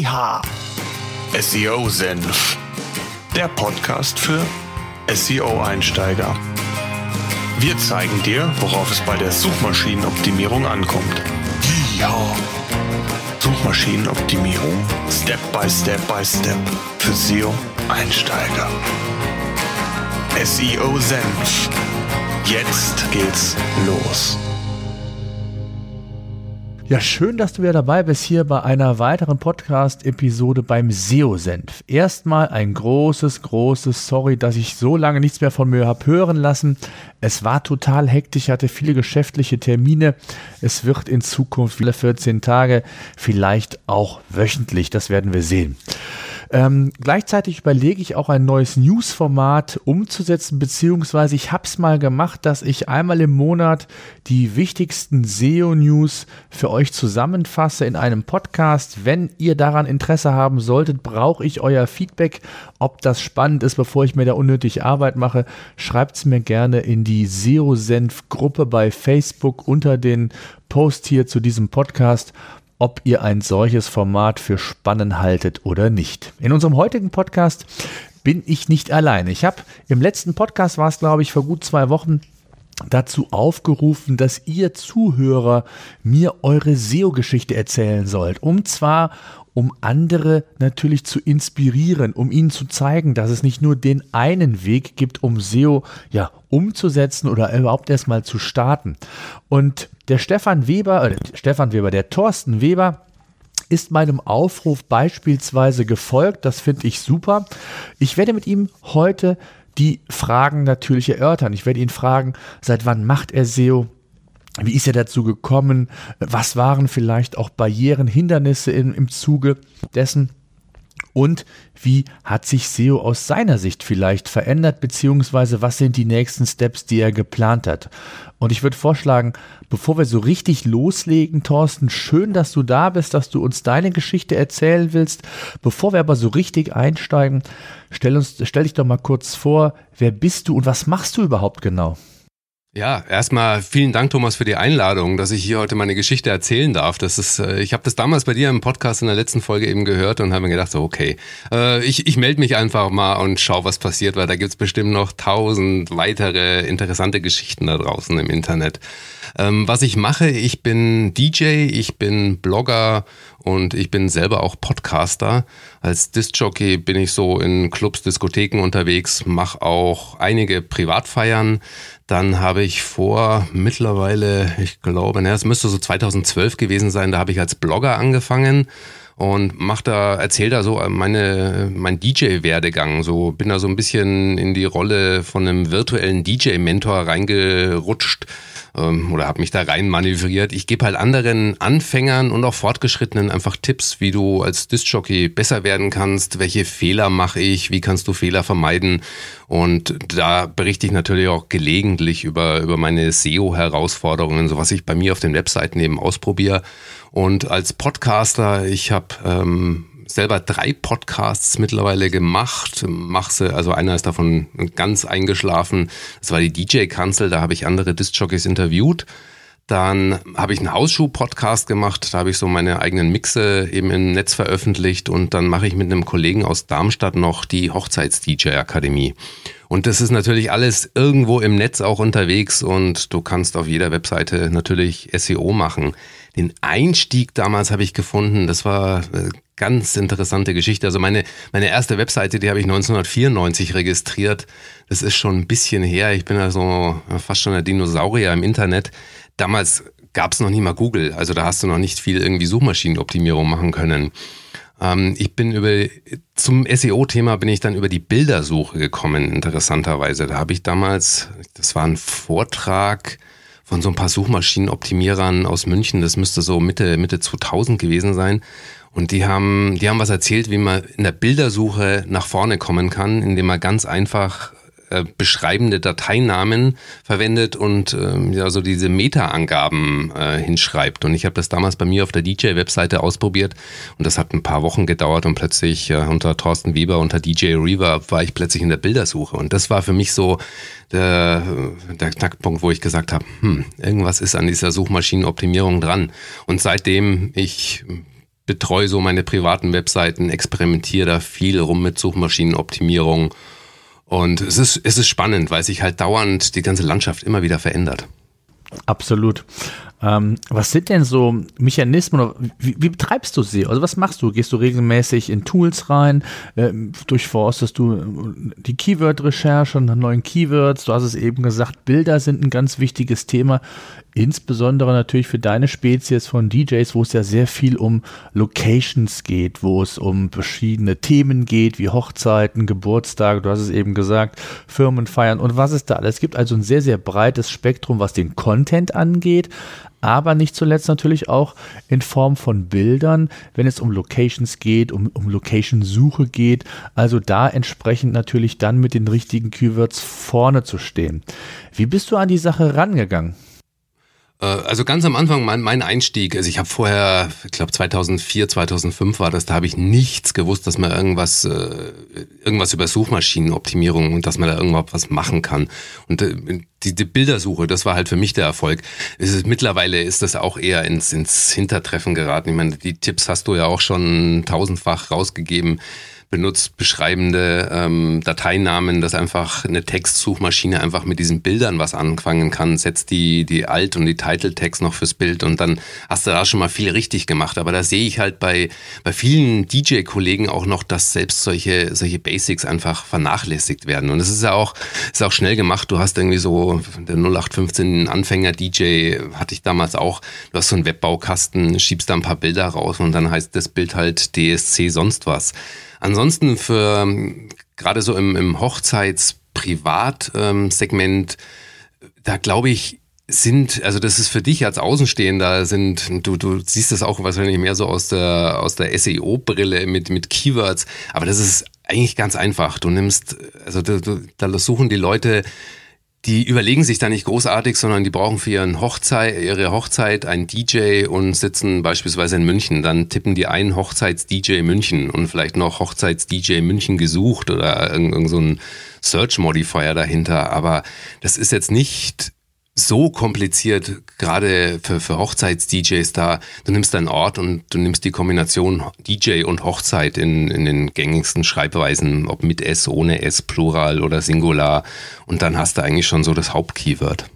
Yeehaw! SEO Senf. Der Podcast für SEO-Einsteiger. Wir zeigen dir, worauf es bei der Suchmaschinenoptimierung ankommt. Yeehaw! Suchmaschinenoptimierung Step by Step by Step für SEO-Einsteiger. SEO Senf. Jetzt geht's los. Ja, schön, dass du wieder dabei bist hier bei einer weiteren Podcast-Episode beim SEO-Senf. Erstmal ein großes, großes Sorry, dass ich so lange nichts mehr von mir habe hören lassen. Es war total hektisch, hatte viele geschäftliche Termine. Es wird in Zukunft viele 14 Tage, vielleicht auch wöchentlich, das werden wir sehen. Ähm, gleichzeitig überlege ich auch ein neues News-Format umzusetzen, beziehungsweise ich habe es mal gemacht, dass ich einmal im Monat die wichtigsten SEO-News für euch zusammenfasse in einem Podcast. Wenn ihr daran Interesse haben solltet, brauche ich euer Feedback, ob das spannend ist, bevor ich mir da unnötig Arbeit mache. Schreibt es mir gerne in die SEO-Senf-Gruppe bei Facebook unter den Post hier zu diesem Podcast ob ihr ein solches Format für spannend haltet oder nicht. In unserem heutigen Podcast bin ich nicht allein. Ich habe im letzten Podcast war es, glaube ich, vor gut zwei Wochen dazu aufgerufen, dass ihr Zuhörer mir eure SEO-Geschichte erzählen sollt. Um zwar um andere natürlich zu inspirieren, um ihnen zu zeigen, dass es nicht nur den einen Weg gibt, um SEO ja umzusetzen oder überhaupt erstmal zu starten. Und der Stefan Weber, äh, Stefan Weber, der Thorsten Weber, ist meinem Aufruf beispielsweise gefolgt. Das finde ich super. Ich werde mit ihm heute die Fragen natürlich erörtern. Ich werde ihn fragen, seit wann macht er SEO? Wie ist er dazu gekommen? Was waren vielleicht auch Barrieren, Hindernisse im, im Zuge dessen? Und wie hat sich SEO aus seiner Sicht vielleicht verändert, beziehungsweise was sind die nächsten Steps, die er geplant hat? Und ich würde vorschlagen, bevor wir so richtig loslegen, Thorsten, schön, dass du da bist, dass du uns deine Geschichte erzählen willst. Bevor wir aber so richtig einsteigen, stell, uns, stell dich doch mal kurz vor, wer bist du und was machst du überhaupt genau? Ja, erstmal vielen Dank, Thomas, für die Einladung, dass ich hier heute meine Geschichte erzählen darf. Das ist, äh, ich habe das damals bei dir im Podcast in der letzten Folge eben gehört und habe mir gedacht, so, okay, äh, ich, ich melde mich einfach mal und schau, was passiert, weil da gibt's bestimmt noch tausend weitere interessante Geschichten da draußen im Internet. Ähm, was ich mache, ich bin DJ, ich bin Blogger und ich bin selber auch Podcaster. Als Disc-Jockey bin ich so in Clubs, Diskotheken unterwegs, mache auch einige Privatfeiern. Dann habe ich vor mittlerweile, ich glaube, es müsste so 2012 gewesen sein, da habe ich als Blogger angefangen und mach da, erzähl da so meine, mein DJ-Werdegang. So bin da so ein bisschen in die Rolle von einem virtuellen DJ-Mentor reingerutscht ähm, oder habe mich da rein manövriert. Ich gebe halt anderen Anfängern und auch Fortgeschrittenen einfach Tipps, wie du als Disc-Jockey besser werden kannst, welche Fehler mache ich, wie kannst du Fehler vermeiden. Und da berichte ich natürlich auch gelegentlich über, über meine SEO-Herausforderungen, so was ich bei mir auf den Webseiten eben ausprobiere. Und als Podcaster, ich habe ähm, selber drei Podcasts mittlerweile gemacht. Mach sie, also einer ist davon ganz eingeschlafen. Das war die DJ-Kanzel, da habe ich andere Disc-Jockeys interviewt. Dann habe ich einen Hausschuh-Podcast gemacht, da habe ich so meine eigenen Mixe eben im Netz veröffentlicht und dann mache ich mit einem Kollegen aus Darmstadt noch die Hochzeits-DJ-Akademie. Und das ist natürlich alles irgendwo im Netz auch unterwegs und du kannst auf jeder Webseite natürlich SEO machen. Den Einstieg damals habe ich gefunden, das war äh, ganz interessante Geschichte. Also meine, meine erste Webseite, die habe ich 1994 registriert. Das ist schon ein bisschen her. Ich bin also fast schon ein Dinosaurier im Internet. Damals gab es noch nie mal Google. Also da hast du noch nicht viel irgendwie Suchmaschinenoptimierung machen können. Ähm, ich bin über, zum SEO-Thema bin ich dann über die Bildersuche gekommen, interessanterweise. Da habe ich damals, das war ein Vortrag, von so ein paar Suchmaschinenoptimierern aus München. Das müsste so Mitte, Mitte 2000 gewesen sein. Und die haben, die haben was erzählt, wie man in der Bildersuche nach vorne kommen kann, indem man ganz einfach äh, beschreibende Dateinamen verwendet und ähm, ja, so diese Meta-Angaben äh, hinschreibt. Und ich habe das damals bei mir auf der DJ-Webseite ausprobiert und das hat ein paar Wochen gedauert und plötzlich äh, unter Thorsten Weber, unter DJ Reverb war ich plötzlich in der Bildersuche. Und das war für mich so der, der Knackpunkt, wo ich gesagt habe, hm, irgendwas ist an dieser Suchmaschinenoptimierung dran. Und seitdem ich betreue so meine privaten Webseiten, experimentiere da viel rum mit Suchmaschinenoptimierung. Und es ist, es ist spannend, weil sich halt dauernd die ganze Landschaft immer wieder verändert. Absolut. Ähm, was sind denn so Mechanismen wie, wie, betreibst du sie? Also was machst du? Gehst du regelmäßig in Tools rein? Äh, durchforstest du äh, die Keyword-Recherche nach neuen Keywords? Du hast es eben gesagt, Bilder sind ein ganz wichtiges Thema. Insbesondere natürlich für deine Spezies von DJs, wo es ja sehr viel um Locations geht, wo es um verschiedene Themen geht, wie Hochzeiten, Geburtstage, du hast es eben gesagt, Firmenfeiern und was es da alles gibt. Also ein sehr, sehr breites Spektrum, was den Content angeht, aber nicht zuletzt natürlich auch in Form von Bildern, wenn es um Locations geht, um, um Location-Suche geht. Also da entsprechend natürlich dann mit den richtigen Keywords vorne zu stehen. Wie bist du an die Sache rangegangen? Äh, also ganz am Anfang mein, mein Einstieg, also ich habe vorher, ich glaube 2004, 2005 war das, da habe ich nichts gewusst, dass man irgendwas, äh, irgendwas über Suchmaschinenoptimierung und dass man da irgendwas was machen kann. Und äh, die, die Bildersuche, das war halt für mich der Erfolg. Es ist, mittlerweile ist das auch eher ins, ins Hintertreffen geraten. Ich meine, die Tipps hast du ja auch schon tausendfach rausgegeben benutzt beschreibende ähm, Dateinamen, dass einfach eine Textsuchmaschine einfach mit diesen Bildern was anfangen kann, setzt die, die Alt- und die Title-Text noch fürs Bild und dann hast du da schon mal viel richtig gemacht. Aber da sehe ich halt bei, bei vielen DJ-Kollegen auch noch, dass selbst solche, solche Basics einfach vernachlässigt werden. Und es ist ja auch, ist auch schnell gemacht. Du hast irgendwie so, der 0815 Anfänger-DJ hatte ich damals auch, du hast so einen Webbaukasten, schiebst da ein paar Bilder raus und dann heißt das Bild halt DSC sonst was. Ansonsten für gerade so im, im Hochzeits-Privat-Segment, da glaube ich, sind, also das ist für dich als Außenstehender, sind, du, du siehst das auch wahrscheinlich mehr so aus der, aus der SEO-Brille mit, mit Keywords, aber das ist eigentlich ganz einfach. Du nimmst, also da, da suchen die Leute die überlegen sich da nicht großartig, sondern die brauchen für ihren Hochzeit, ihre Hochzeit einen DJ und sitzen beispielsweise in München. Dann tippen die ein Hochzeits-DJ München und vielleicht noch Hochzeits-DJ München gesucht oder irgend, irgend so Search-Modifier dahinter. Aber das ist jetzt nicht so kompliziert, gerade für, für Hochzeits-DJs da. Du nimmst deinen Ort und du nimmst die Kombination DJ und Hochzeit in, in den gängigsten Schreibweisen, ob mit S, ohne S, Plural oder Singular. Und dann hast du eigentlich schon so das Hauptkeyword.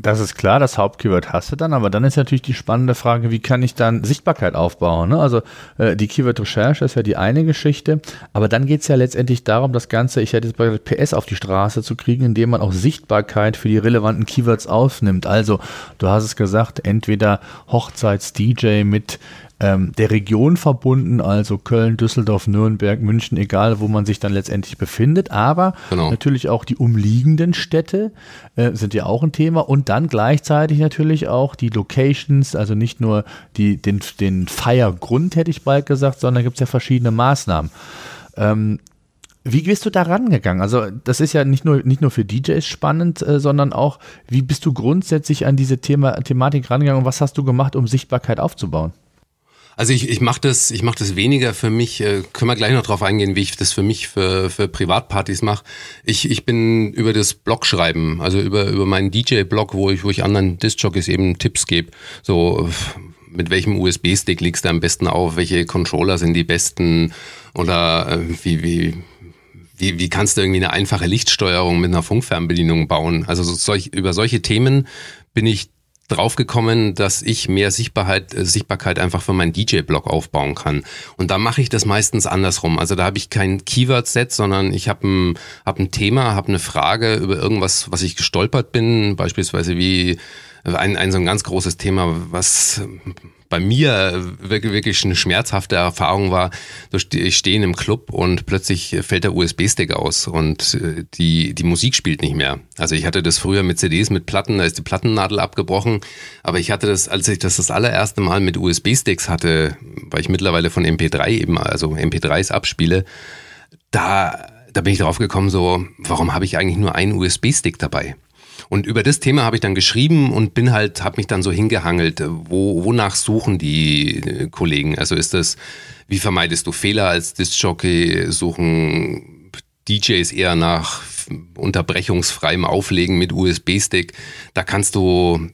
Das ist klar, das Hauptkeyword hast du dann, aber dann ist natürlich die spannende Frage, wie kann ich dann Sichtbarkeit aufbauen? Ne? Also äh, die Keyword-Recherche ist ja die eine Geschichte, aber dann geht es ja letztendlich darum, das Ganze, ich hätte jetzt bei PS auf die Straße zu kriegen, indem man auch Sichtbarkeit für die relevanten Keywords aufnimmt. Also du hast es gesagt, entweder Hochzeits-DJ mit ähm, der Region verbunden, also Köln, Düsseldorf, Nürnberg, München, egal wo man sich dann letztendlich befindet, aber genau. natürlich auch die umliegenden Städte äh, sind ja auch ein Thema und dann gleichzeitig natürlich auch die Locations, also nicht nur die, den, den Feiergrund, hätte ich bald gesagt, sondern gibt es ja verschiedene Maßnahmen. Ähm, wie bist du da rangegangen? Also, das ist ja nicht nur, nicht nur für DJs spannend, äh, sondern auch, wie bist du grundsätzlich an diese Thema, Thematik rangegangen und was hast du gemacht, um Sichtbarkeit aufzubauen? Also ich, ich mache das, ich mach das weniger für mich, äh, können wir gleich noch drauf eingehen, wie ich das für mich für, für Privatpartys mache. Ich, ich bin über das Blog schreiben, also über, über meinen DJ-Blog, wo ich, wo ich anderen Disc-Jockeys eben Tipps gebe. So mit welchem USB-Stick legst du am besten auf, welche Controller sind die besten oder äh, wie, wie, wie, wie kannst du irgendwie eine einfache Lichtsteuerung mit einer Funkfernbedienung bauen? Also so solch, über solche Themen bin ich draufgekommen, dass ich mehr Sichtbarkeit, äh, Sichtbarkeit einfach für meinen DJ-Blog aufbauen kann. Und da mache ich das meistens andersrum. Also da habe ich kein Keyword-Set, sondern ich habe ein, hab ein Thema, habe eine Frage über irgendwas, was ich gestolpert bin, beispielsweise wie ein, ein so ein ganz großes Thema, was bei mir wirklich, wirklich eine schmerzhafte Erfahrung war. Ich stehe in einem Club und plötzlich fällt der USB-Stick aus und äh, die, die Musik spielt nicht mehr. Also ich hatte das früher mit CDs, mit Platten, da ist die Plattennadel abgebrochen. Aber ich hatte das, als ich das das allererste Mal mit USB-Sticks hatte, weil ich mittlerweile von MP3 eben, also MP3s abspiele, da, da bin ich drauf gekommen, so, warum habe ich eigentlich nur einen USB-Stick dabei? Und über das Thema habe ich dann geschrieben und bin halt, habe mich dann so hingehangelt. Wo, wonach suchen die äh, Kollegen? Also ist das, wie vermeidest du Fehler als Disc-Jockey? Suchen DJs eher nach unterbrechungsfreiem Auflegen mit USB-Stick? Da kannst du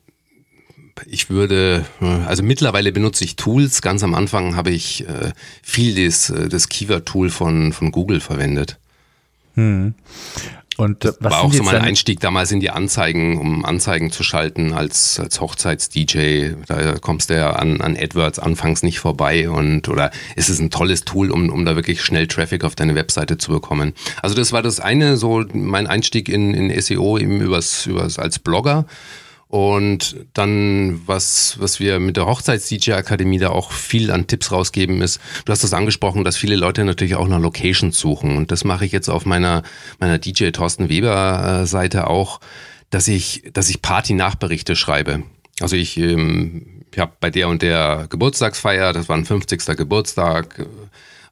ich würde, äh, also mittlerweile benutze ich Tools. Ganz am Anfang habe ich äh, viel das, äh, das Keyword-Tool von, von Google verwendet. Hm. Und das war auch so mein Einstieg damals in die Anzeigen, um Anzeigen zu schalten als, als Hochzeits-DJ. Da kommst du ja an, an AdWords anfangs nicht vorbei und oder ist es ein tolles Tool, um, um da wirklich schnell Traffic auf deine Webseite zu bekommen. Also das war das eine, so mein Einstieg in, in SEO eben übers, übers als Blogger. Und dann, was, was wir mit der Hochzeits-DJ-Akademie da auch viel an Tipps rausgeben, ist, du hast das angesprochen, dass viele Leute natürlich auch nach Locations suchen. Und das mache ich jetzt auf meiner, meiner DJ Thorsten Weber-Seite auch, dass ich, dass ich Party-Nachberichte schreibe. Also ich, ähm, ich habe bei der und der Geburtstagsfeier, das war ein 50. Geburtstag,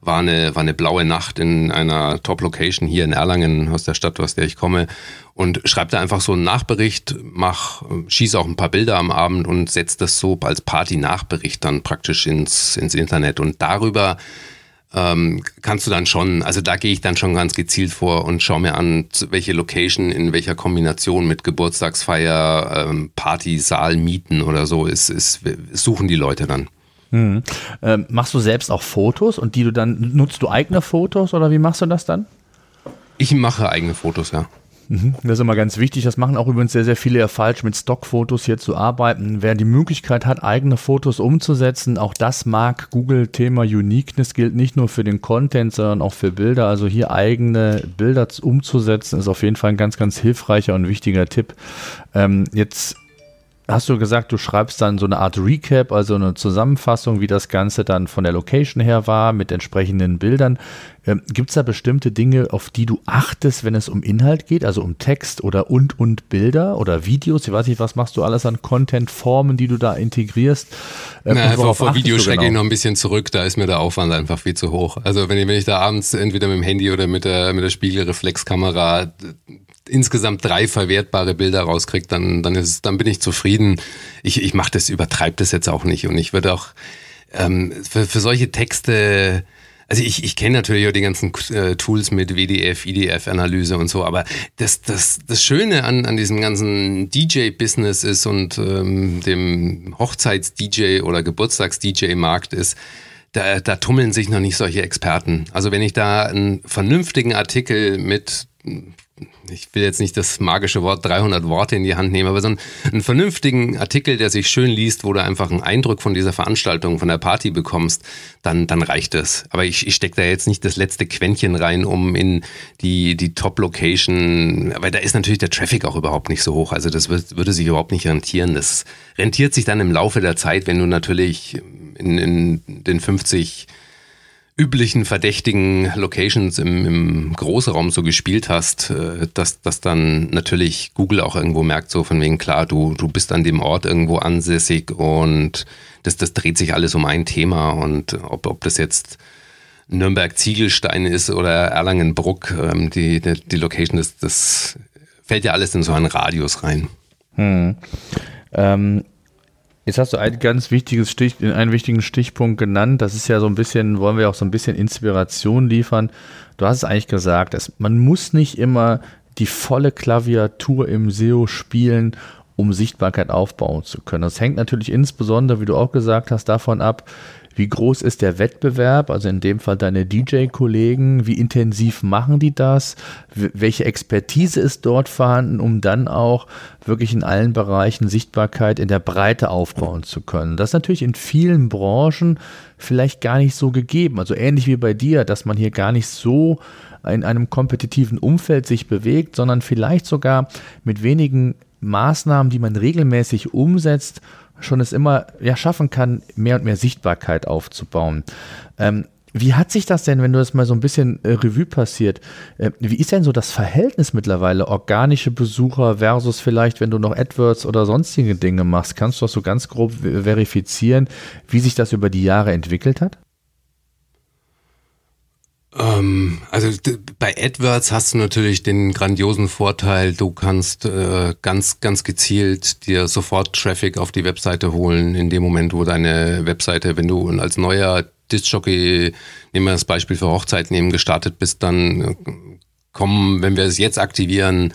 war eine, war eine blaue Nacht in einer Top-Location hier in Erlangen, aus der Stadt, aus der ich komme. Und schreib da einfach so einen Nachbericht, mach, schieß auch ein paar Bilder am Abend und setz das so als Party-Nachbericht dann praktisch ins, ins Internet. Und darüber ähm, kannst du dann schon, also da gehe ich dann schon ganz gezielt vor und schaue mir an, welche Location in welcher Kombination mit Geburtstagsfeier, ähm, Party, Saal, Mieten oder so ist, ist, suchen die Leute dann. Hm. Ähm, machst du selbst auch Fotos und die du dann, nutzt du eigene Fotos oder wie machst du das dann? Ich mache eigene Fotos, ja. Mhm. Das ist immer ganz wichtig. Das machen auch übrigens sehr, sehr viele ja falsch, mit Stockfotos hier zu arbeiten. Wer die Möglichkeit hat, eigene Fotos umzusetzen, auch das mag Google. Thema Uniqueness gilt nicht nur für den Content, sondern auch für Bilder. Also hier eigene Bilder umzusetzen, ist auf jeden Fall ein ganz, ganz hilfreicher und wichtiger Tipp. Ähm, jetzt hast du gesagt, du schreibst dann so eine Art Recap, also eine Zusammenfassung, wie das Ganze dann von der Location her war, mit entsprechenden Bildern. Ähm, Gibt es da bestimmte Dinge, auf die du achtest, wenn es um Inhalt geht, also um Text oder und und Bilder oder Videos? Ich weiß nicht, was machst du alles an Content-Formen, die du da integrierst? Ähm, Na, vor, vor Video schrecke genau? ich noch ein bisschen zurück, da ist mir der Aufwand einfach viel zu hoch. Also wenn ich, wenn ich da abends entweder mit dem Handy oder mit der, mit der Spiegelreflexkamera insgesamt drei verwertbare Bilder rauskriegt, dann, dann, ist, dann bin ich zufrieden. Ich, ich mache das, übertreibe das jetzt auch nicht. Und ich würde auch ähm, für, für solche Texte, also ich, ich kenne natürlich auch die ganzen äh, Tools mit WDF, IDF-Analyse und so, aber das, das, das Schöne an, an diesem ganzen DJ-Business ist und ähm, dem Hochzeits-DJ oder Geburtstags-DJ-Markt ist, da, da tummeln sich noch nicht solche Experten. Also wenn ich da einen vernünftigen Artikel mit ich will jetzt nicht das magische Wort 300 Worte in die Hand nehmen, aber so einen, einen, vernünftigen Artikel, der sich schön liest, wo du einfach einen Eindruck von dieser Veranstaltung, von der Party bekommst, dann, dann reicht das. Aber ich, ich stecke da jetzt nicht das letzte Quäntchen rein, um in die, die Top-Location, weil da ist natürlich der Traffic auch überhaupt nicht so hoch. Also das wird, würde sich überhaupt nicht rentieren. Das rentiert sich dann im Laufe der Zeit, wenn du natürlich in, in den 50 üblichen verdächtigen Locations im, im Großraum so gespielt hast, äh, dass, dass dann natürlich Google auch irgendwo merkt, so von wegen, klar, du, du bist an dem Ort irgendwo ansässig und das, das dreht sich alles um ein Thema und ob, ob das jetzt Nürnberg-Ziegelstein ist oder Erlangen-Bruck, ähm, die, die, die Location, das, das fällt ja alles in so einen Radius rein. Hm. Ähm, Jetzt hast du ein ganz wichtiges Stich, einen wichtigen Stichpunkt genannt. Das ist ja so ein bisschen, wollen wir auch so ein bisschen Inspiration liefern. Du hast es eigentlich gesagt, dass man muss nicht immer die volle Klaviatur im SEO spielen, um Sichtbarkeit aufbauen zu können. Das hängt natürlich insbesondere, wie du auch gesagt hast, davon ab, wie groß ist der Wettbewerb? Also in dem Fall deine DJ-Kollegen. Wie intensiv machen die das? Welche Expertise ist dort vorhanden, um dann auch wirklich in allen Bereichen Sichtbarkeit in der Breite aufbauen zu können? Das ist natürlich in vielen Branchen vielleicht gar nicht so gegeben. Also ähnlich wie bei dir, dass man hier gar nicht so in einem kompetitiven Umfeld sich bewegt, sondern vielleicht sogar mit wenigen Maßnahmen, die man regelmäßig umsetzt, schon es immer ja, schaffen kann, mehr und mehr Sichtbarkeit aufzubauen. Ähm, wie hat sich das denn, wenn du das mal so ein bisschen äh, Revue passiert, äh, wie ist denn so das Verhältnis mittlerweile, organische Besucher versus vielleicht, wenn du noch AdWords oder sonstige Dinge machst? Kannst du das so ganz grob verifizieren, wie sich das über die Jahre entwickelt hat? Ähm, also bei AdWords hast du natürlich den grandiosen Vorteil, du kannst äh, ganz, ganz gezielt dir sofort Traffic auf die Webseite holen, in dem Moment, wo deine Webseite, wenn du als neuer Disc-Jockey, nehmen wir das Beispiel für Hochzeiten eben gestartet bist, dann kommen, wenn wir es jetzt aktivieren,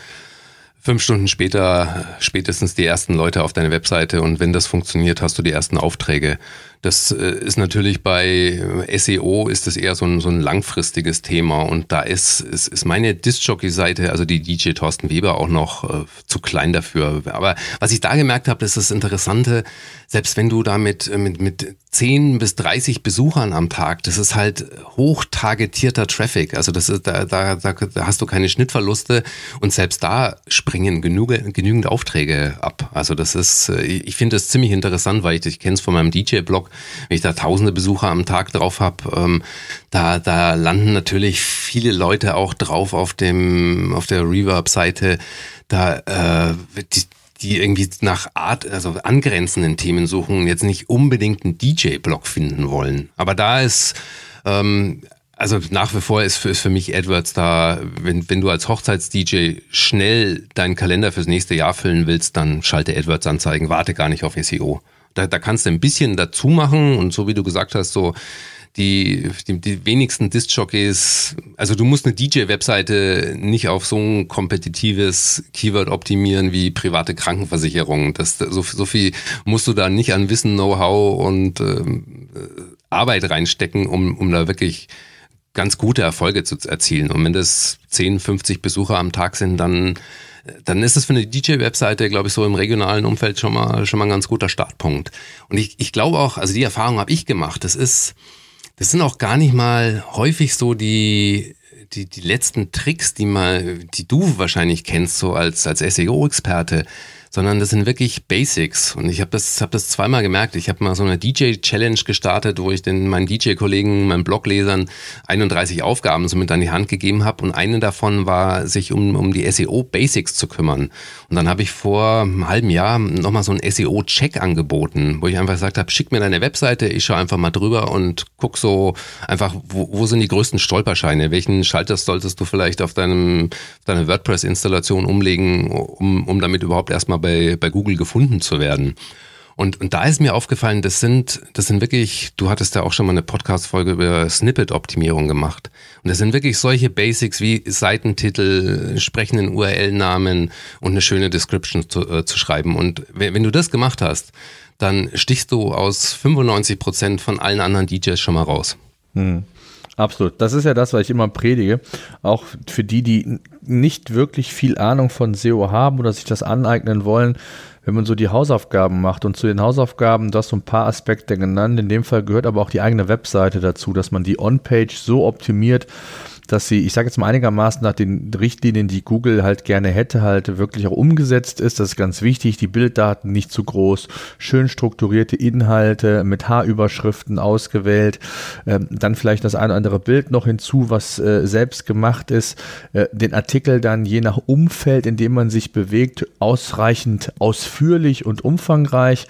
fünf Stunden später spätestens die ersten Leute auf deine Webseite und wenn das funktioniert, hast du die ersten Aufträge. Das äh, ist natürlich bei SEO ist das eher so ein, so ein langfristiges Thema und da ist, ist, ist meine Disc-Jockey-Seite, also die DJ Thorsten Weber auch noch äh, zu klein dafür. Aber was ich da gemerkt habe, ist das Interessante, selbst wenn du da mit, mit, mit 10 bis 30 Besuchern am Tag, das ist halt hoch targetierter Traffic. Also das ist, da, da, da, hast du keine Schnittverluste und selbst da springen genug, genügend Aufträge ab. Also das ist, äh, ich finde das ziemlich interessant, weil ich, ich kenne es von meinem DJ-Blog wenn ich da tausende Besucher am Tag drauf habe, ähm, da, da landen natürlich viele Leute auch drauf auf dem, auf der Reverb-Seite, da, äh, die, die irgendwie nach Art, also angrenzenden Themen suchen und jetzt nicht unbedingt einen DJ-Blog finden wollen. Aber da ist, ähm, also nach wie vor ist für, ist für mich AdWords da, wenn, wenn du als Hochzeits-DJ schnell deinen Kalender fürs nächste Jahr füllen willst, dann schalte AdWords-Anzeigen, warte gar nicht auf SEO. Da, da kannst du ein bisschen dazu machen und so wie du gesagt hast, so die, die, die wenigsten Disc-Jockeys, also du musst eine DJ-Webseite nicht auf so ein kompetitives Keyword optimieren wie private Krankenversicherung. Das, so, so viel musst du da nicht an Wissen, Know-how und ähm, Arbeit reinstecken, um, um da wirklich ganz gute Erfolge zu erzielen. Und wenn das 10, 50 Besucher am Tag sind, dann dann ist es für eine DJ-Webseite, glaube ich, so im regionalen Umfeld schon mal, schon mal ein ganz guter Startpunkt. Und ich, ich glaube auch, also die Erfahrung habe ich gemacht, das ist, das sind auch gar nicht mal häufig so die, die, die letzten Tricks, die mal, die du wahrscheinlich kennst, so als, als SEO-Experte sondern das sind wirklich Basics. Und ich habe das, hab das zweimal gemerkt. Ich habe mal so eine DJ-Challenge gestartet, wo ich den meinen DJ-Kollegen, meinen Bloglesern 31 Aufgaben somit an die Hand gegeben habe. Und eine davon war, sich um, um die SEO-Basics zu kümmern. Und dann habe ich vor einem halben Jahr nochmal so einen SEO-Check angeboten, wo ich einfach gesagt habe, schick mir deine Webseite, ich schaue einfach mal drüber und guck so einfach, wo, wo sind die größten Stolperscheine? Welchen Schalter solltest du vielleicht auf deinem, deine WordPress-Installation umlegen, um, um damit überhaupt erstmal mal bei, bei Google gefunden zu werden. Und, und da ist mir aufgefallen, das sind, das sind wirklich, du hattest ja auch schon mal eine Podcast-Folge über Snippet-Optimierung gemacht. Und das sind wirklich solche Basics wie Seitentitel, sprechenden URL-Namen und eine schöne Description zu, äh, zu schreiben. Und wenn, du das gemacht hast, dann stichst du aus 95 Prozent von allen anderen DJs schon mal raus. Hm. Absolut. Das ist ja das, was ich immer predige. Auch für die, die nicht wirklich viel Ahnung von SEO haben oder sich das aneignen wollen, wenn man so die Hausaufgaben macht. Und zu den Hausaufgaben, du hast so ein paar Aspekte genannt. In dem Fall gehört aber auch die eigene Webseite dazu, dass man die On-Page so optimiert, dass sie, ich sage jetzt mal einigermaßen nach den Richtlinien, die Google halt gerne hätte, halt wirklich auch umgesetzt ist. Das ist ganz wichtig. Die Bilddaten nicht zu groß, schön strukturierte Inhalte mit Haarüberschriften ausgewählt, ähm, dann vielleicht das ein oder andere Bild noch hinzu, was äh, selbst gemacht ist, äh, den Artikel dann je nach Umfeld, in dem man sich bewegt, ausreichend ausführlich und umfangreich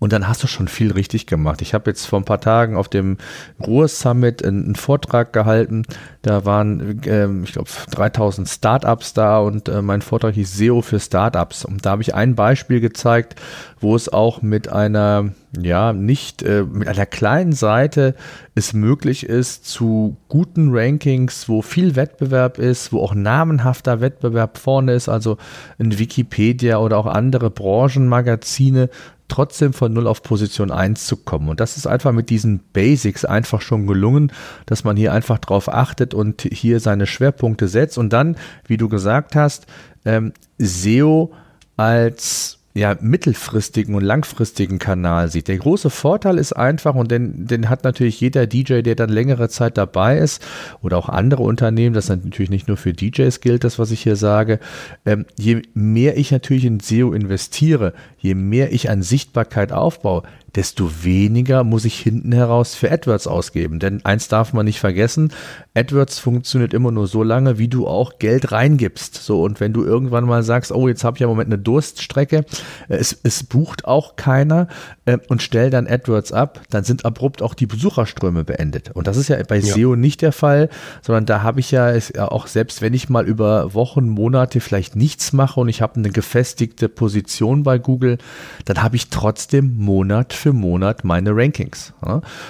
und dann hast du schon viel richtig gemacht. Ich habe jetzt vor ein paar Tagen auf dem Ruhr Summit einen, Vortrag gehalten. Da waren, ähm, ich glaube, 3000 Startups da und äh, mein Vortrag hieß SEO für Startups. Und da habe ich ein Beispiel gezeigt, wo es auch mit einer, ja, nicht, äh, mit einer kleinen Seite es möglich ist, zu guten Rankings, wo viel Wettbewerb ist, wo auch namenhafter Wettbewerb vorne ist, also in Wikipedia oder auch andere Branchenmagazine, trotzdem von 0 auf Position 1 zu kommen. Und das ist einfach mit diesen Basics einfach schon gelungen, dass man hier einfach drauf achtet und hier seine Schwerpunkte setzt. Und dann, wie du gesagt hast, ähm, SEO als ja, mittelfristigen und langfristigen Kanal sieht. Der große Vorteil ist einfach, und den, den hat natürlich jeder DJ, der dann längere Zeit dabei ist, oder auch andere Unternehmen, das natürlich nicht nur für DJs gilt, das, was ich hier sage, ähm, je mehr ich natürlich in SEO investiere, je mehr ich an Sichtbarkeit aufbaue, desto weniger muss ich hinten heraus für AdWords ausgeben. Denn eins darf man nicht vergessen, AdWords funktioniert immer nur so lange, wie du auch Geld reingibst. So, und wenn du irgendwann mal sagst, oh, jetzt habe ich ja im Moment eine Durststrecke, äh, es, es bucht auch keiner äh, und stell dann AdWords ab, dann sind abrupt auch die Besucherströme beendet. Und das ist ja bei ja. SEO nicht der Fall, sondern da habe ich ja auch, selbst wenn ich mal über Wochen, Monate vielleicht nichts mache und ich habe eine gefestigte Position bei Google, dann habe ich trotzdem Monat für Monat meine Rankings.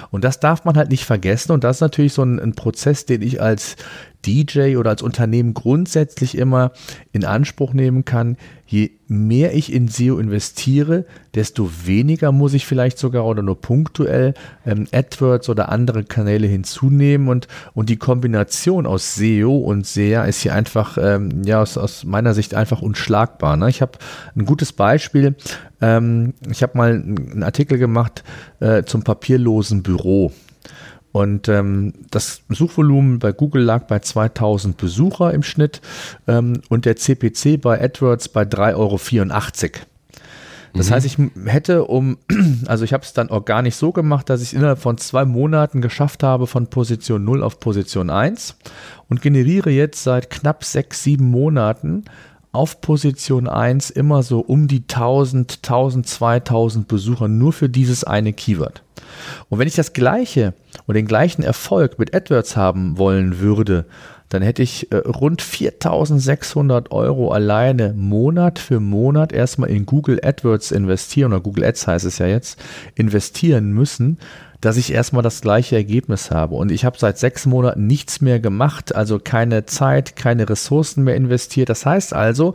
Und das darf man halt nicht vergessen und das ist natürlich so ein, ein Prozess, den ich als DJ oder als Unternehmen grundsätzlich immer in Anspruch nehmen kann, je mehr ich in SEO investiere, desto weniger muss ich vielleicht sogar oder nur punktuell ähm, AdWords oder andere Kanäle hinzunehmen und, und die Kombination aus SEO und SEA ist hier einfach, ähm, ja, aus, aus meiner Sicht einfach unschlagbar. Ne? Ich habe ein gutes Beispiel. Ähm, ich habe mal einen Artikel gemacht äh, zum papierlosen Büro. Und ähm, das Suchvolumen bei Google lag bei 2000 Besucher im Schnitt ähm, und der CPC bei AdWords bei 3,84 Euro. Das mhm. heißt, ich hätte um, also ich habe es dann organisch so gemacht, dass ich innerhalb von zwei Monaten geschafft habe von Position 0 auf Position 1 und generiere jetzt seit knapp sechs, sieben Monaten auf Position 1 immer so um die 1000, 1000, 2000 Besucher nur für dieses eine Keyword. Und wenn ich das gleiche und den gleichen Erfolg mit AdWords haben wollen würde, dann hätte ich äh, rund 4600 Euro alleine Monat für Monat erstmal in Google AdWords investieren, oder Google Ads heißt es ja jetzt, investieren müssen, dass ich erstmal das gleiche Ergebnis habe. Und ich habe seit sechs Monaten nichts mehr gemacht, also keine Zeit, keine Ressourcen mehr investiert. Das heißt also,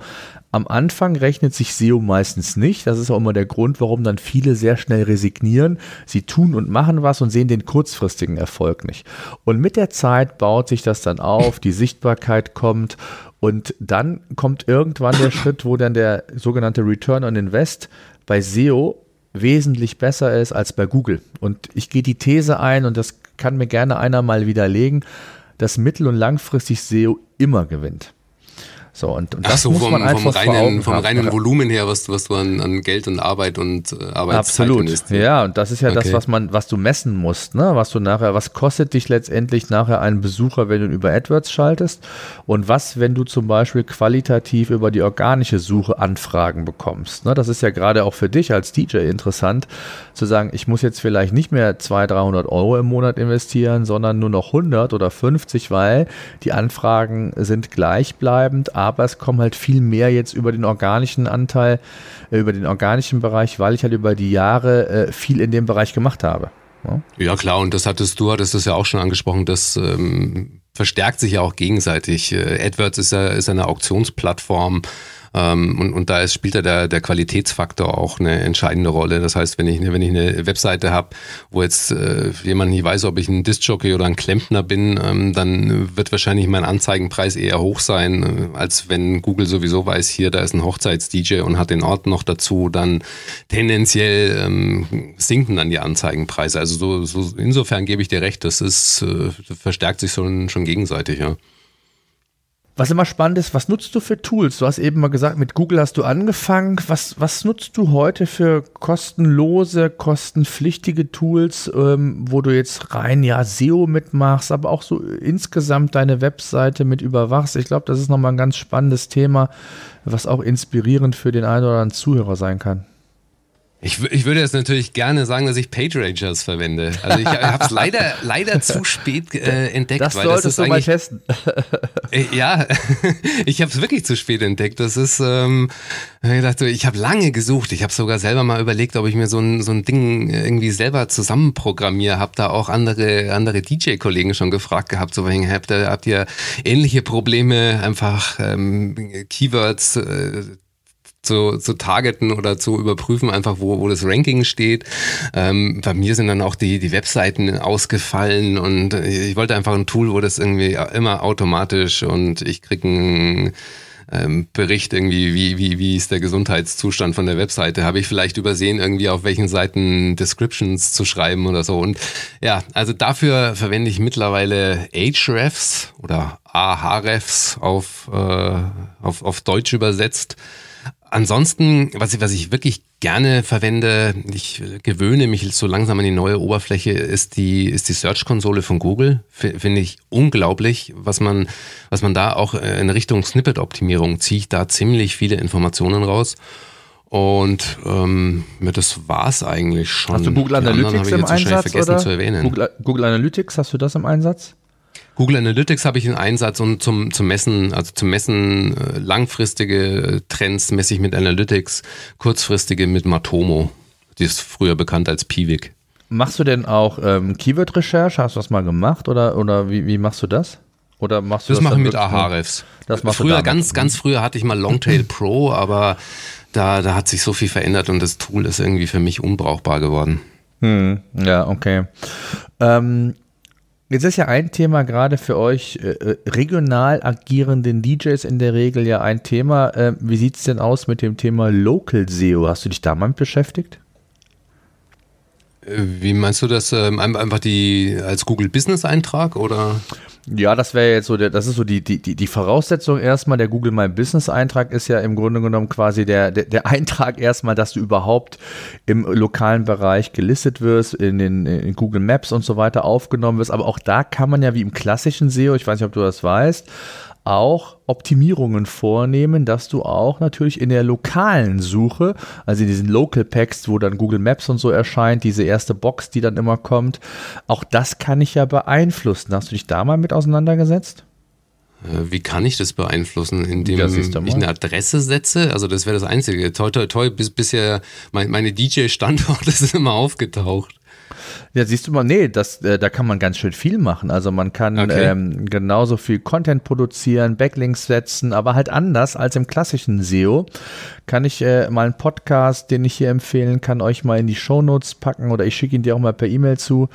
am Anfang rechnet sich SEO meistens nicht. Das ist auch immer der Grund, warum dann viele sehr schnell resignieren. Sie tun und machen was und sehen den kurzfristigen Erfolg nicht. Und mit der Zeit baut sich das dann auf, die Sichtbarkeit kommt und dann kommt irgendwann der Schritt, wo dann der sogenannte Return on Invest bei SEO wesentlich besser ist als bei Google. Und ich gehe die These ein und das kann mir gerne einer mal widerlegen, dass mittel- und langfristig SEO immer gewinnt. So, und, und das so, muss vom, man einfach vom reinen, vom reinen Volumen her, was, was du an, an Geld und Arbeit und äh, Arbeitszeit Absolut. Ja, und das ist ja okay. das, was man, was du messen musst, ne? Was du nachher, was kostet dich letztendlich nachher einen Besucher, wenn du über AdWords schaltest? Und was, wenn du zum Beispiel qualitativ über die organische Suche Anfragen bekommst? Ne? Das ist ja gerade auch für dich als DJ interessant, zu sagen, ich muss jetzt vielleicht nicht mehr 200, 300 Euro im Monat investieren, sondern nur noch 100 oder 50, weil die Anfragen sind gleichbleibend, aber es kommen halt viel mehr jetzt über den organischen Anteil, äh, über den organischen Bereich, weil ich halt über die Jahre äh, viel in dem Bereich gemacht habe. Ja? klar, und das hattest du, hattest das ja auch schon angesprochen, das ähm, verstärkt sich ja auch gegenseitig. Äh, AdWords ist ja ist eine Auktionsplattform. Ähm, und, und da ist, spielt ja der, der Qualitätsfaktor auch eine entscheidende Rolle. Das heißt, wenn ich, wenn ich eine Webseite habe, wo jetzt äh, jemand nicht weiß, ob ich ein Discjockey oder ein Klempner bin, ähm, dann wird wahrscheinlich mein Anzeigenpreis eher hoch sein, äh, als wenn Google sowieso weiß, hier, da ist ein Hochzeits-DJ und hat den Ort noch dazu, dann tendenziell ähm, sinken dann die Anzeigenpreise. Also so, so insofern gebe ich dir recht, das ist, äh, verstärkt sich schon, schon gegenseitig, ja. Was immer spannend ist, was nutzt du für Tools? Du hast eben mal gesagt, mit Google hast du angefangen. Was, was nutzt du heute für kostenlose, kostenpflichtige Tools, ähm, wo du jetzt rein ja SEO mitmachst, aber auch so insgesamt deine Webseite mit überwachst? Ich glaube, das ist nochmal ein ganz spannendes Thema, was auch inspirierend für den einen oder anderen Zuhörer sein kann. Ich, ich würde jetzt natürlich gerne sagen, dass ich PageRangers verwende. Also ich habe es leider, leider zu spät äh, entdeckt. Das weil solltest das ist du mal testen. Äh, ja, ich habe es wirklich zu spät entdeckt. Das ist, ähm, ich dachte, ich habe lange gesucht. Ich habe sogar selber mal überlegt, ob ich mir so ein, so ein Ding irgendwie selber zusammenprogrammiere. Habe da auch andere, andere DJ-Kollegen schon gefragt gehabt, so habt ihr, habt ihr ähnliche Probleme, einfach ähm, Keywords äh, zu, zu targeten oder zu überprüfen, einfach wo, wo das Ranking steht. Ähm, bei mir sind dann auch die, die Webseiten ausgefallen und ich wollte einfach ein Tool, wo das irgendwie immer automatisch und ich kriege ein ähm, Bericht irgendwie, wie, wie, wie ist der Gesundheitszustand von der Webseite? Habe ich vielleicht übersehen, irgendwie auf welchen Seiten Descriptions zu schreiben oder so? Und ja, also dafür verwende ich mittlerweile Ahrefs oder Ahrefs auf, äh, auf, auf Deutsch übersetzt. Ansonsten, was ich, was ich wirklich gerne verwende, ich gewöhne mich so langsam an die neue Oberfläche, ist die, ist die Search-Konsole von Google. Finde ich unglaublich, was man, was man da auch in Richtung Snippet-Optimierung zieht, da ziemlich viele Informationen raus. Und ähm, das war's eigentlich schon. Hast du Google Analytics im Einsatz? Oder? Google, Google Analytics, hast du das im Einsatz? Google Analytics habe ich in Einsatz und zum, zum Messen, also zum Messen äh, langfristige Trends messe ich mit Analytics, kurzfristige mit Matomo. Die ist früher bekannt als Piwik. Machst du denn auch ähm, Keyword-Recherche? Hast du das mal gemacht oder, oder wie, wie machst du das? Oder machst du das? Das mache ich mit Ahrefs. Das machst früher, ganz, ganz früher hatte ich mal Longtail Pro, aber da, da hat sich so viel verändert und das Tool ist irgendwie für mich unbrauchbar geworden. Hm, ja, okay. Ähm, jetzt ist ja ein Thema gerade für euch äh, äh, regional agierenden DJs in der Regel ja ein Thema. Äh, wie sieht es denn aus mit dem Thema Local SEO? Hast du dich damit beschäftigt? Äh, Wie meinst du das? Ähm, ein- Einfach die als Google Business Eintrag oder? Ja, das wäre jetzt so, das ist so die, die, die die Voraussetzung erstmal. Der Google My Business Eintrag ist ja im Grunde genommen quasi der, der, der Eintrag erstmal, dass du überhaupt im lokalen Bereich gelistet wirst, in den in Google Maps und so weiter aufgenommen wirst. Aber auch da kann man ja wie im klassischen SEO, ich weiß nicht, ob du das weißt, auch Optimierungen vornehmen, dass du auch natürlich in der lokalen Suche, also in diesen Local Packs, wo dann Google Maps und so erscheint, diese erste Box, die dann immer kommt, auch das kann ich ja beeinflussen. Hast du dich da mal mit auseinandergesetzt? Äh, Wie kann ich das beeinflussen, indem du ich eine Adresse setze? Also das wäre das Einzige. Toi, toi, toi, bis, bisher mein, meine DJ-Standorte sind immer aufgetaucht. Ja, siehst du mal, nee, das, äh, da kann man ganz schön viel machen. Also man kann Okay. ähm, genauso viel Content produzieren, Backlinks setzen, aber halt anders als im klassischen SEO. Kann ich äh, mal einen Podcast, den ich hier empfehlen kann, euch mal in die Shownotes packen oder ich schicke ihn dir auch mal per E-Mail zu.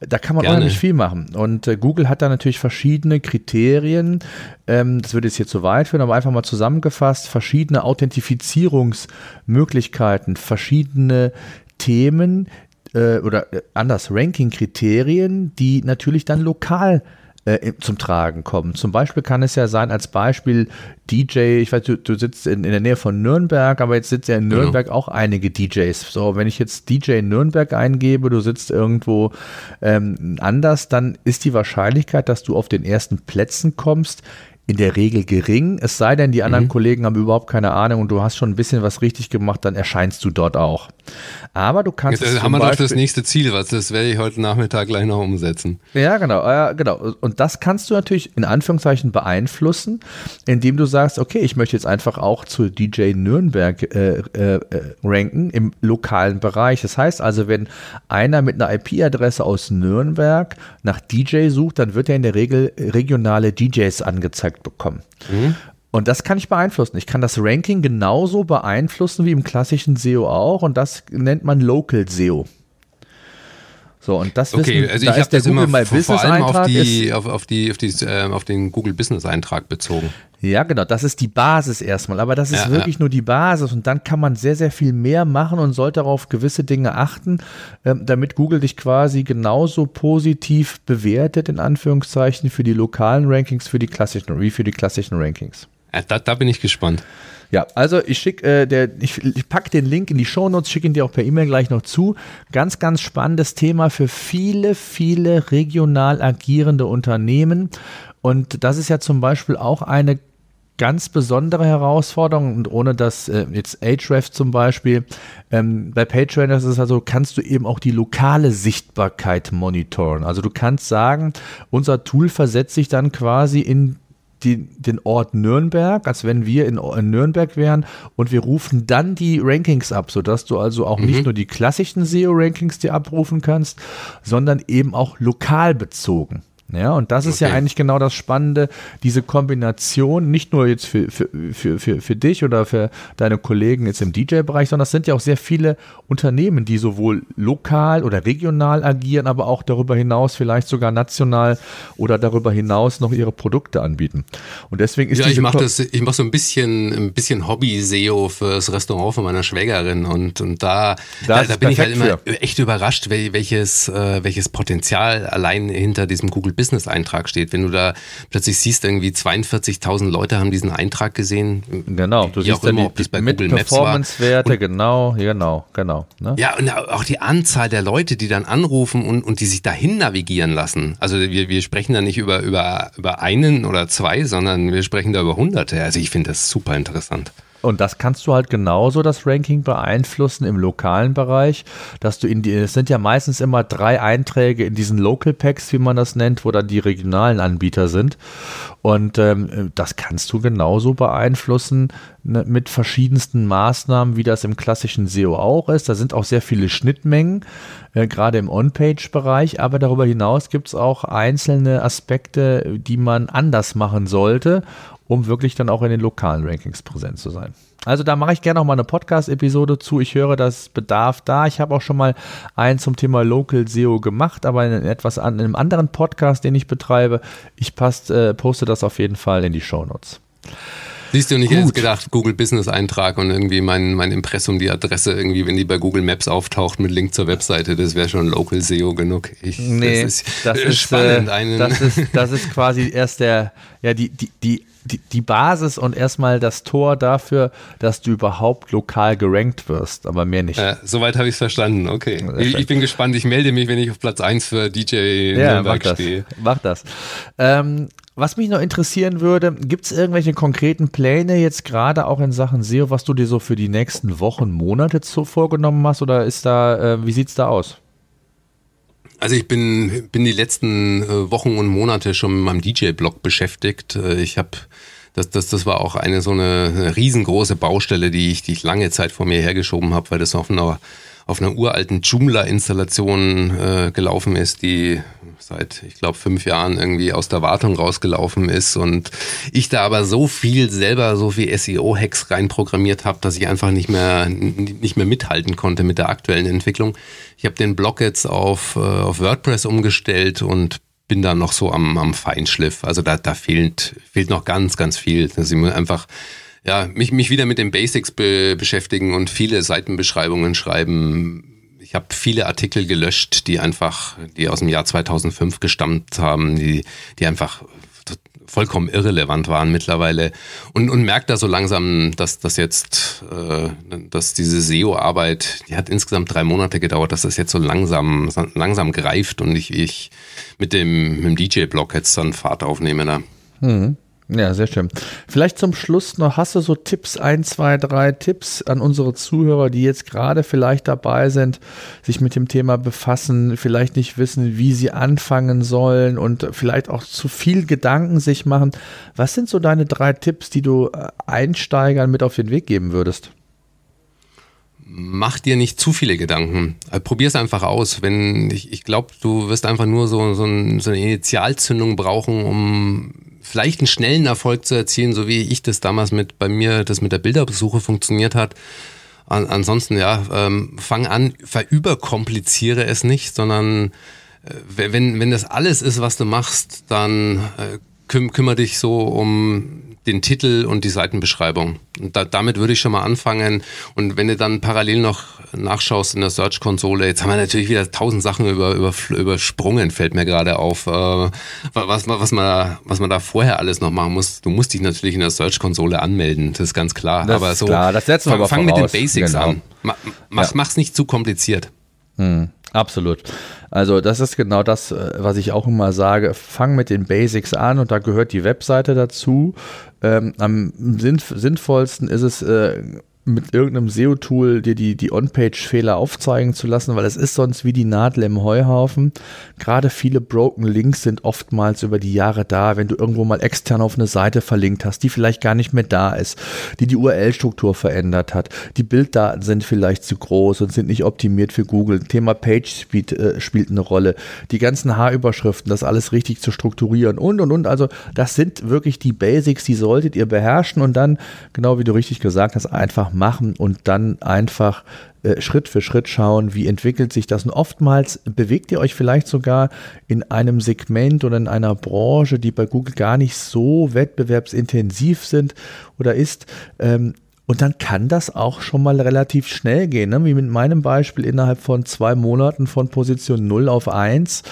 Da kann man Gerne. unheimlich viel machen. Und äh, Google hat da natürlich verschiedene Kriterien. Ähm, das würde jetzt hier zu weit führen, aber einfach mal zusammengefasst, verschiedene Authentifizierungsmöglichkeiten, verschiedene Themen, äh, oder äh, anders Ranking-Kriterien, die natürlich dann lokal äh, zum Tragen kommen. Zum Beispiel kann es ja sein, als Beispiel DJ, ich weiß, du, du sitzt in, in der Nähe von Nürnberg, aber jetzt sitzen ja in Genau. Nürnberg auch einige DJs. So, wenn ich jetzt DJ in Nürnberg eingebe, du sitzt irgendwo ähm, anders, dann ist die Wahrscheinlichkeit, dass du auf den ersten Plätzen kommst, in der Regel gering. Es sei denn, die Mhm. anderen Kollegen haben überhaupt keine Ahnung und du hast schon ein bisschen was richtig gemacht, dann erscheinst du dort auch. Aber du kannst Jetzt es äh, haben wir doch das Beispiel- nächste Ziel, was das werde ich heute Nachmittag gleich noch umsetzen. ja, genau, ja, genau. Und das kannst du natürlich in Anführungszeichen beeinflussen, indem du sagst, okay, ich möchte jetzt einfach auch zu DJ Nürnberg äh, äh, äh, ranken im lokalen Bereich. Das heißt also, wenn einer mit einer IP-Adresse aus Nürnberg nach DJ sucht, dann wird er in der Regel regionale DJs angezeigt bekommen. Und das kann ich beeinflussen. Ich kann das Ranking genauso beeinflussen wie im klassischen SEO auch. Und das nennt man Local SEO. So, und das Okay, wissen, also da ich habe der das immer Google My vor, vor Business allem auf Eintrag die, ist, auf, auf die, auf die, äh, auf den Google Business Eintrag bezogen. ja genau, das ist die Basis erstmal, aber das ist Ja, wirklich nur die Basis und dann kann man sehr, sehr viel mehr machen und sollte darauf gewisse Dinge achten, ähm, damit Google dich quasi genauso positiv bewertet, in Anführungszeichen, für die lokalen Rankings, für die klassischen, wie für die klassischen Rankings. Ja, da, da bin ich gespannt. Ja, also ich schicke, äh, ich, ich packe den Link in die Shownotes, schicke ihn dir auch per E-Mail gleich noch zu. Ganz, ganz spannendes Thema für viele, viele regional agierende Unternehmen. Und das ist ja zum Beispiel auch eine ganz besondere Herausforderung und ohne dass äh, jetzt Ahrefs zum Beispiel, ähm, bei Patreon ist es also, kannst du eben auch die lokale Sichtbarkeit monitoren. Also du kannst sagen, unser Tool versetzt sich dann quasi in die, den Ort Nürnberg, als wenn wir in, in Nürnberg wären und wir rufen dann die Rankings ab, sodass du also auch nicht nur die klassischen SEO-Rankings dir abrufen kannst, sondern eben auch lokal bezogen. Ja, und das ist ja Okay. eigentlich genau das Spannende, diese Kombination, nicht nur jetzt für, für, für, für, für dich oder für deine Kollegen jetzt im DJ-Bereich, sondern es sind ja auch sehr viele Unternehmen, die sowohl lokal oder regional agieren, aber auch darüber hinaus vielleicht sogar national oder darüber hinaus noch ihre Produkte anbieten. Und deswegen ist Ja, ich mache das, ich mache so ein bisschen, ein bisschen Hobby-SEO fürs Restaurant von meiner Schwägerin und, und da, Da da, bin ich halt immer echt überrascht, wel- welches, äh, welches Potenzial allein hinter diesem Google Business Eintrag steht. Wenn du da plötzlich siehst, irgendwie 42.000 Leute haben diesen Eintrag gesehen. Genau, du siehst auch immer, die, ob das bei Google Maps war. Performance-Werte, genau, genau, genau. Ne? Ja, und auch die Anzahl der Leute, die dann anrufen und, und die sich dahin navigieren lassen. Also wir, wir sprechen da nicht über, über, über einen oder zwei, sondern wir sprechen da über Hunderte. Also ich finde das super interessant. Und das kannst du halt genauso das Ranking beeinflussen im lokalen Bereich, dass du in die, es sind ja meistens immer drei Einträge in diesen Local Packs, wie man das nennt, wo dann die regionalen Anbieter sind. Und ähm, das kannst du genauso beeinflussen, ne, mit verschiedensten Maßnahmen, wie das im klassischen SEO auch ist. Da sind auch sehr viele Schnittmengen, äh, gerade im On-Page-Bereich, aber darüber hinaus gibt es auch einzelne Aspekte, die man anders machen sollte, um wirklich dann auch in den lokalen Rankings präsent zu sein. Also da mache ich gerne noch mal eine Podcast-Episode zu. Ich höre, das Bedarf da. Ich habe auch schon mal einen zum Thema Local SEO gemacht, aber in etwas an, in einem anderen Podcast, den ich betreibe. Ich passt, äh, poste das auf jeden Fall in die Show Notes. Siehst du, nicht jetzt gedacht, Google Business Eintrag und irgendwie mein, mein Impressum, die Adresse irgendwie, wenn die bei Google Maps auftaucht mit Link zur Webseite, das wäre schon Local SEO genug. Ich, nee, das ist, das ist spannend. Äh, das, ist, das ist quasi erst der, ja, die, die, die die, die Basis und erstmal das Tor dafür, dass du überhaupt lokal gerankt wirst, aber mehr nicht. Ja, soweit habe ich es verstanden, okay. Ich, ich, bin gespannt, ich melde mich, wenn ich auf Platz 1 für DJ ja, Nürnberg mach stehe. Mach das. Ähm, was mich noch interessieren würde, gibt es irgendwelche konkreten Pläne jetzt gerade auch in Sachen SEO, was du dir so für die nächsten Wochen, Monate so vorgenommen hast oder ist da, äh, wie sieht es da aus? Also ich bin, bin die letzten äh, Wochen und Monate schon mit meinem DJ-Blog beschäftigt. Äh, ich habe das, das, das war auch eine so eine, riesengroße Baustelle, die ich, die ich lange Zeit vor mir hergeschoben habe, weil das einer auf einer uralten Joomla-Installation äh, gelaufen ist, die seit, ich glaube, fünf Jahren irgendwie aus der Wartung rausgelaufen ist und ich da aber so viel selber, so viel SEO-Hacks reinprogrammiert habe, dass ich einfach nicht mehr, nicht mehr mithalten konnte mit der aktuellen Entwicklung. Ich habe den Blog jetzt auf, äh, auf WordPress umgestellt und bin da noch so am, am Feinschliff. Also da, da fehlt, fehlt noch ganz, ganz viel. Dass ich einfach ja, mich, mich wieder mit den Basics be beschäftigen und viele Seitenbeschreibungen schreiben. Ich habe viele Artikel gelöscht, die einfach, die aus dem Jahr 2005 gestammt haben, die, die einfach vollkommen irrelevant waren mittlerweile und, und merkt da so langsam, dass das jetzt, äh, dass diese SEO-Arbeit, die hat insgesamt drei Monate gedauert, dass das jetzt so langsam, langsam greift und ich, ich mit dem, mit dem DJ-Blog jetzt dann Fahrt aufnehme da. Mhm. Ja, sehr schön. Vielleicht zum Schluss noch, hast du so Tipps, ein, zwei, drei Tipps an unsere Zuhörer, die jetzt gerade vielleicht dabei sind, sich mit dem Thema befassen, vielleicht nicht wissen, wie sie anfangen sollen und vielleicht auch zu viel Gedanken sich machen. Was sind so deine drei Tipps, die du äh, Einsteigern mit auf den Weg geben würdest? Mach dir nicht zu viele Gedanken. Äh, Probier es einfach aus. Wenn ich, ich glaube, du wirst einfach nur so, so, ein, so eine Initialzündung brauchen, um vielleicht einen schnellen Erfolg zu erzielen, so wie ich das damals mit bei mir, das mit der Bilderbesuche funktioniert hat. An, ansonsten, ja, ähm, fang an, verüberkompliziere es nicht, sondern äh, wenn, wenn das alles ist, was du machst, dann äh, küm kümmere dich so um den Titel und die Seitenbeschreibung. Und da, damit würde ich schon mal anfangen. Und wenn du dann parallel noch nachschaust in der Search-Konsole, jetzt haben wir natürlich wieder tausend Sachen über, über, übersprungen, fällt mir gerade auf, äh, was, was, man, was man da vorher alles noch machen muss. Du musst dich natürlich in der Search-Konsole anmelden, das ist ganz klar. Das aber so, klar, das setzen wir fang, fang mit den Basics genau. an. Mach, mach, ja. Mach's nicht zu kompliziert. Hm. Absolut. Also das ist genau das, äh, was ich auch immer sage. Fang mit den Basics an und da gehört die Webseite dazu. Ähm, am sinnvollsten ist es, äh, mit irgendeinem SEO-Tool dir die, die On-Page-Fehler aufzeigen zu lassen, weil es ist sonst wie die Nadel im Heuhaufen. Gerade viele Broken Links sind oftmals über die Jahre da, wenn du irgendwo mal extern auf eine Seite verlinkt hast, die vielleicht gar nicht mehr da ist, die die URL-Struktur verändert hat. Die Bilddaten sind vielleicht zu groß und sind nicht optimiert für Google. Thema Page Speed äh, spielt eine Rolle. Die ganzen H-Überschriften, das alles richtig zu strukturieren und und und. Also das sind wirklich die Basics, die solltet ihr beherrschen und dann, genau wie du richtig gesagt hast, einfach machen und dann einfach äh, Schritt für Schritt schauen, wie entwickelt sich das. Und oftmals bewegt ihr euch vielleicht sogar in einem Segment oder in einer Branche, die bei Google gar nicht so wettbewerbsintensiv sind oder ist. Ähm, und dann kann das auch schon mal relativ schnell gehen, ne? wie mit meinem Beispiel innerhalb von zwei Monaten von Position 0 auf 1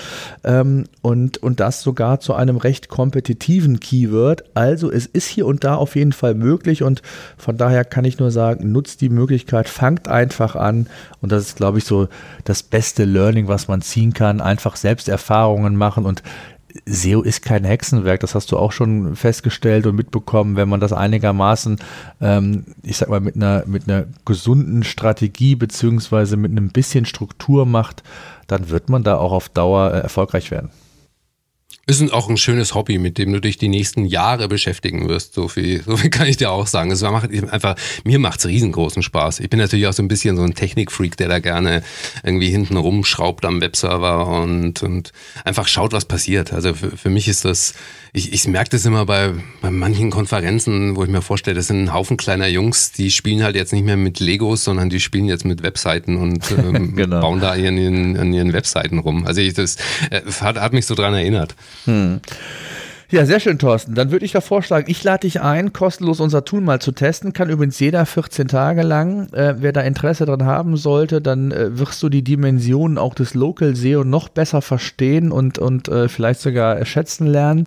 ähm, und, und das sogar zu einem recht kompetitiven Keyword. Also es ist hier und da auf jeden Fall möglich und von daher kann ich nur sagen, nutzt die Möglichkeit, fangt einfach an und das ist, glaube ich, so das beste Learning, was man ziehen kann. Einfach Selbsterfahrungen machen und SEO ist kein Hexenwerk, das hast du auch schon festgestellt und mitbekommen, wenn man das einigermaßen, ähm, ich sag mal, mit einer, mit einer gesunden Strategie beziehungsweise mit einem bisschen Struktur macht, dann wird man da auch auf Dauer äh, erfolgreich werden. Ist auch ein schönes Hobby, mit dem du dich die nächsten Jahre beschäftigen wirst. So viel, so viel kann ich dir auch sagen. Es macht einfach, mir macht's riesengroßen Spaß. Ich bin natürlich auch so ein bisschen so ein Technikfreak, der da gerne irgendwie hinten rumschraubt am Webserver und, und einfach schaut, was passiert. Also für, für mich ist das, ich, ich merke das immer bei, bei manchen Konferenzen, wo ich mir vorstelle, das sind ein Haufen kleiner Jungs, die spielen halt jetzt nicht mehr mit Legos, sondern die spielen jetzt mit Webseiten und ähm, genau. bauen da an ihren, an ihren Webseiten rum. Also ich, das äh, hat, hat mich so dran erinnert. Hm. Ja, sehr schön, Thorsten. Dann würde ich da vorschlagen, ich lade dich ein, kostenlos unser Tool mal zu testen. Kann übrigens jeder 14 Tage lang. Äh, wer da Interesse dran haben sollte, dann äh, wirst du die Dimensionen auch des Local SEO noch besser verstehen und, und äh, vielleicht sogar schätzen lernen.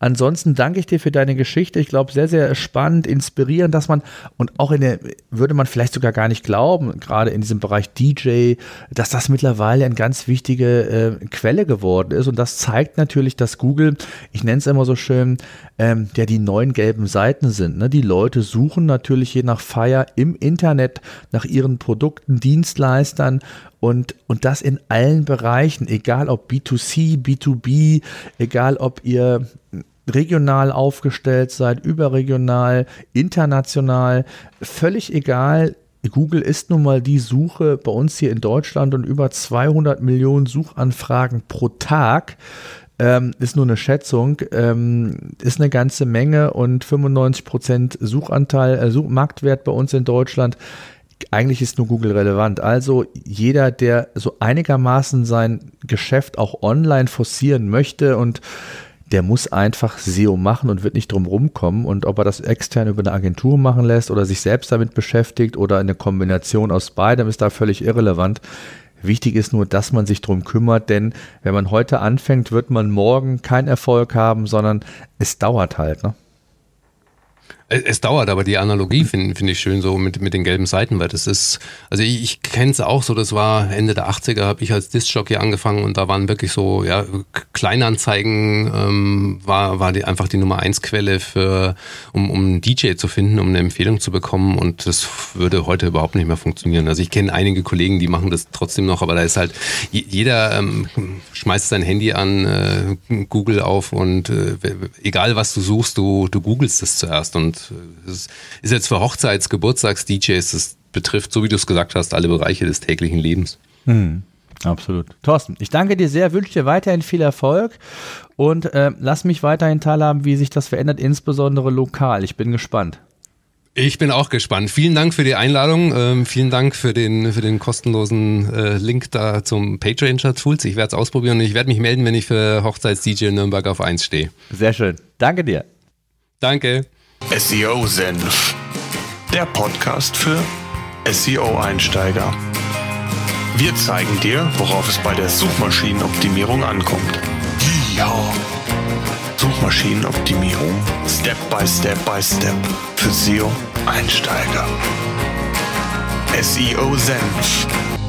Ansonsten danke ich dir für deine Geschichte. Ich glaube, sehr, sehr spannend, inspirierend, dass man und auch in der, würde man vielleicht sogar gar nicht glauben, gerade in diesem Bereich DJ, dass das mittlerweile eine ganz wichtige äh, Quelle geworden ist. Und das zeigt natürlich, dass Google, ich nenne es immer immer so schön, ähm, ja, die neuen gelben Seiten sind. Ne? Die Leute suchen natürlich je nach Feier im Internet nach ihren Produkten, Dienstleistern und, und das in allen Bereichen, egal ob B2C, B2B, egal ob ihr regional aufgestellt seid, überregional, international, völlig egal. Google ist nun mal die Suche bei uns hier in Deutschland und über 200 Millionen Suchanfragen pro Tag ähm, ist nur eine Schätzung, ähm, ist eine ganze Menge und 95% Suchanteil, äh, Such Marktwert bei uns in Deutschland. Eigentlich ist nur Google relevant. Also jeder, der so einigermaßen sein Geschäft auch online forcieren möchte und der muss einfach SEO machen und wird nicht drum rumkommen. Und ob er das extern über eine Agentur machen lässt oder sich selbst damit beschäftigt oder eine Kombination aus beidem, ist da völlig irrelevant. Wichtig ist nur, dass man sich darum kümmert, denn wenn man heute anfängt, wird man morgen keinen Erfolg haben, sondern es dauert halt. Ne? Es, dauert, aber die Analogie finde find ich schön so mit, mit den gelben Seiten, weil das ist, also ich, ich kenne es auch so, das war Ende der 80er, habe ich als Disc-Jockey angefangen und da waren wirklich so, ja, Kleinanzeigen ähm, war, war die, einfach die Nummer eins Quelle für, um, um einen DJ zu finden, um eine Empfehlung zu bekommen und das würde heute überhaupt nicht mehr funktionieren. Also ich kenne einige Kollegen, die machen das trotzdem noch, aber da ist halt, jeder ähm, schmeißt sein Handy an, äh, Google auf und äh, egal was du suchst, du, du googelst es zuerst und es ist jetzt für Hochzeits-, Geburtstags-DJs, das betrifft, so wie du es gesagt hast, alle Bereiche des täglichen Lebens. Hm. Absolut. Thorsten, ich danke dir sehr, wünsche dir weiterhin viel Erfolg und äh, lass mich weiterhin teilhaben, wie sich das verändert, insbesondere lokal. Ich bin gespannt. Ich bin auch gespannt. Vielen Dank für die Einladung. Ähm, vielen Dank für den, für den kostenlosen äh, Link da zum PageRanger Tools. Ich werde es ausprobieren und ich werde mich melden, wenn ich für Hochzeits-DJ Nürnberg auf 1 stehe. Sehr schön. Danke dir. Danke. SEO Senf, der Podcast für SEO-Einsteiger. Wir zeigen dir, worauf es bei der Suchmaschinenoptimierung ankommt. Ja. Suchmaschinenoptimierung Step by Step by Step für SEO-Einsteiger. SEO Senf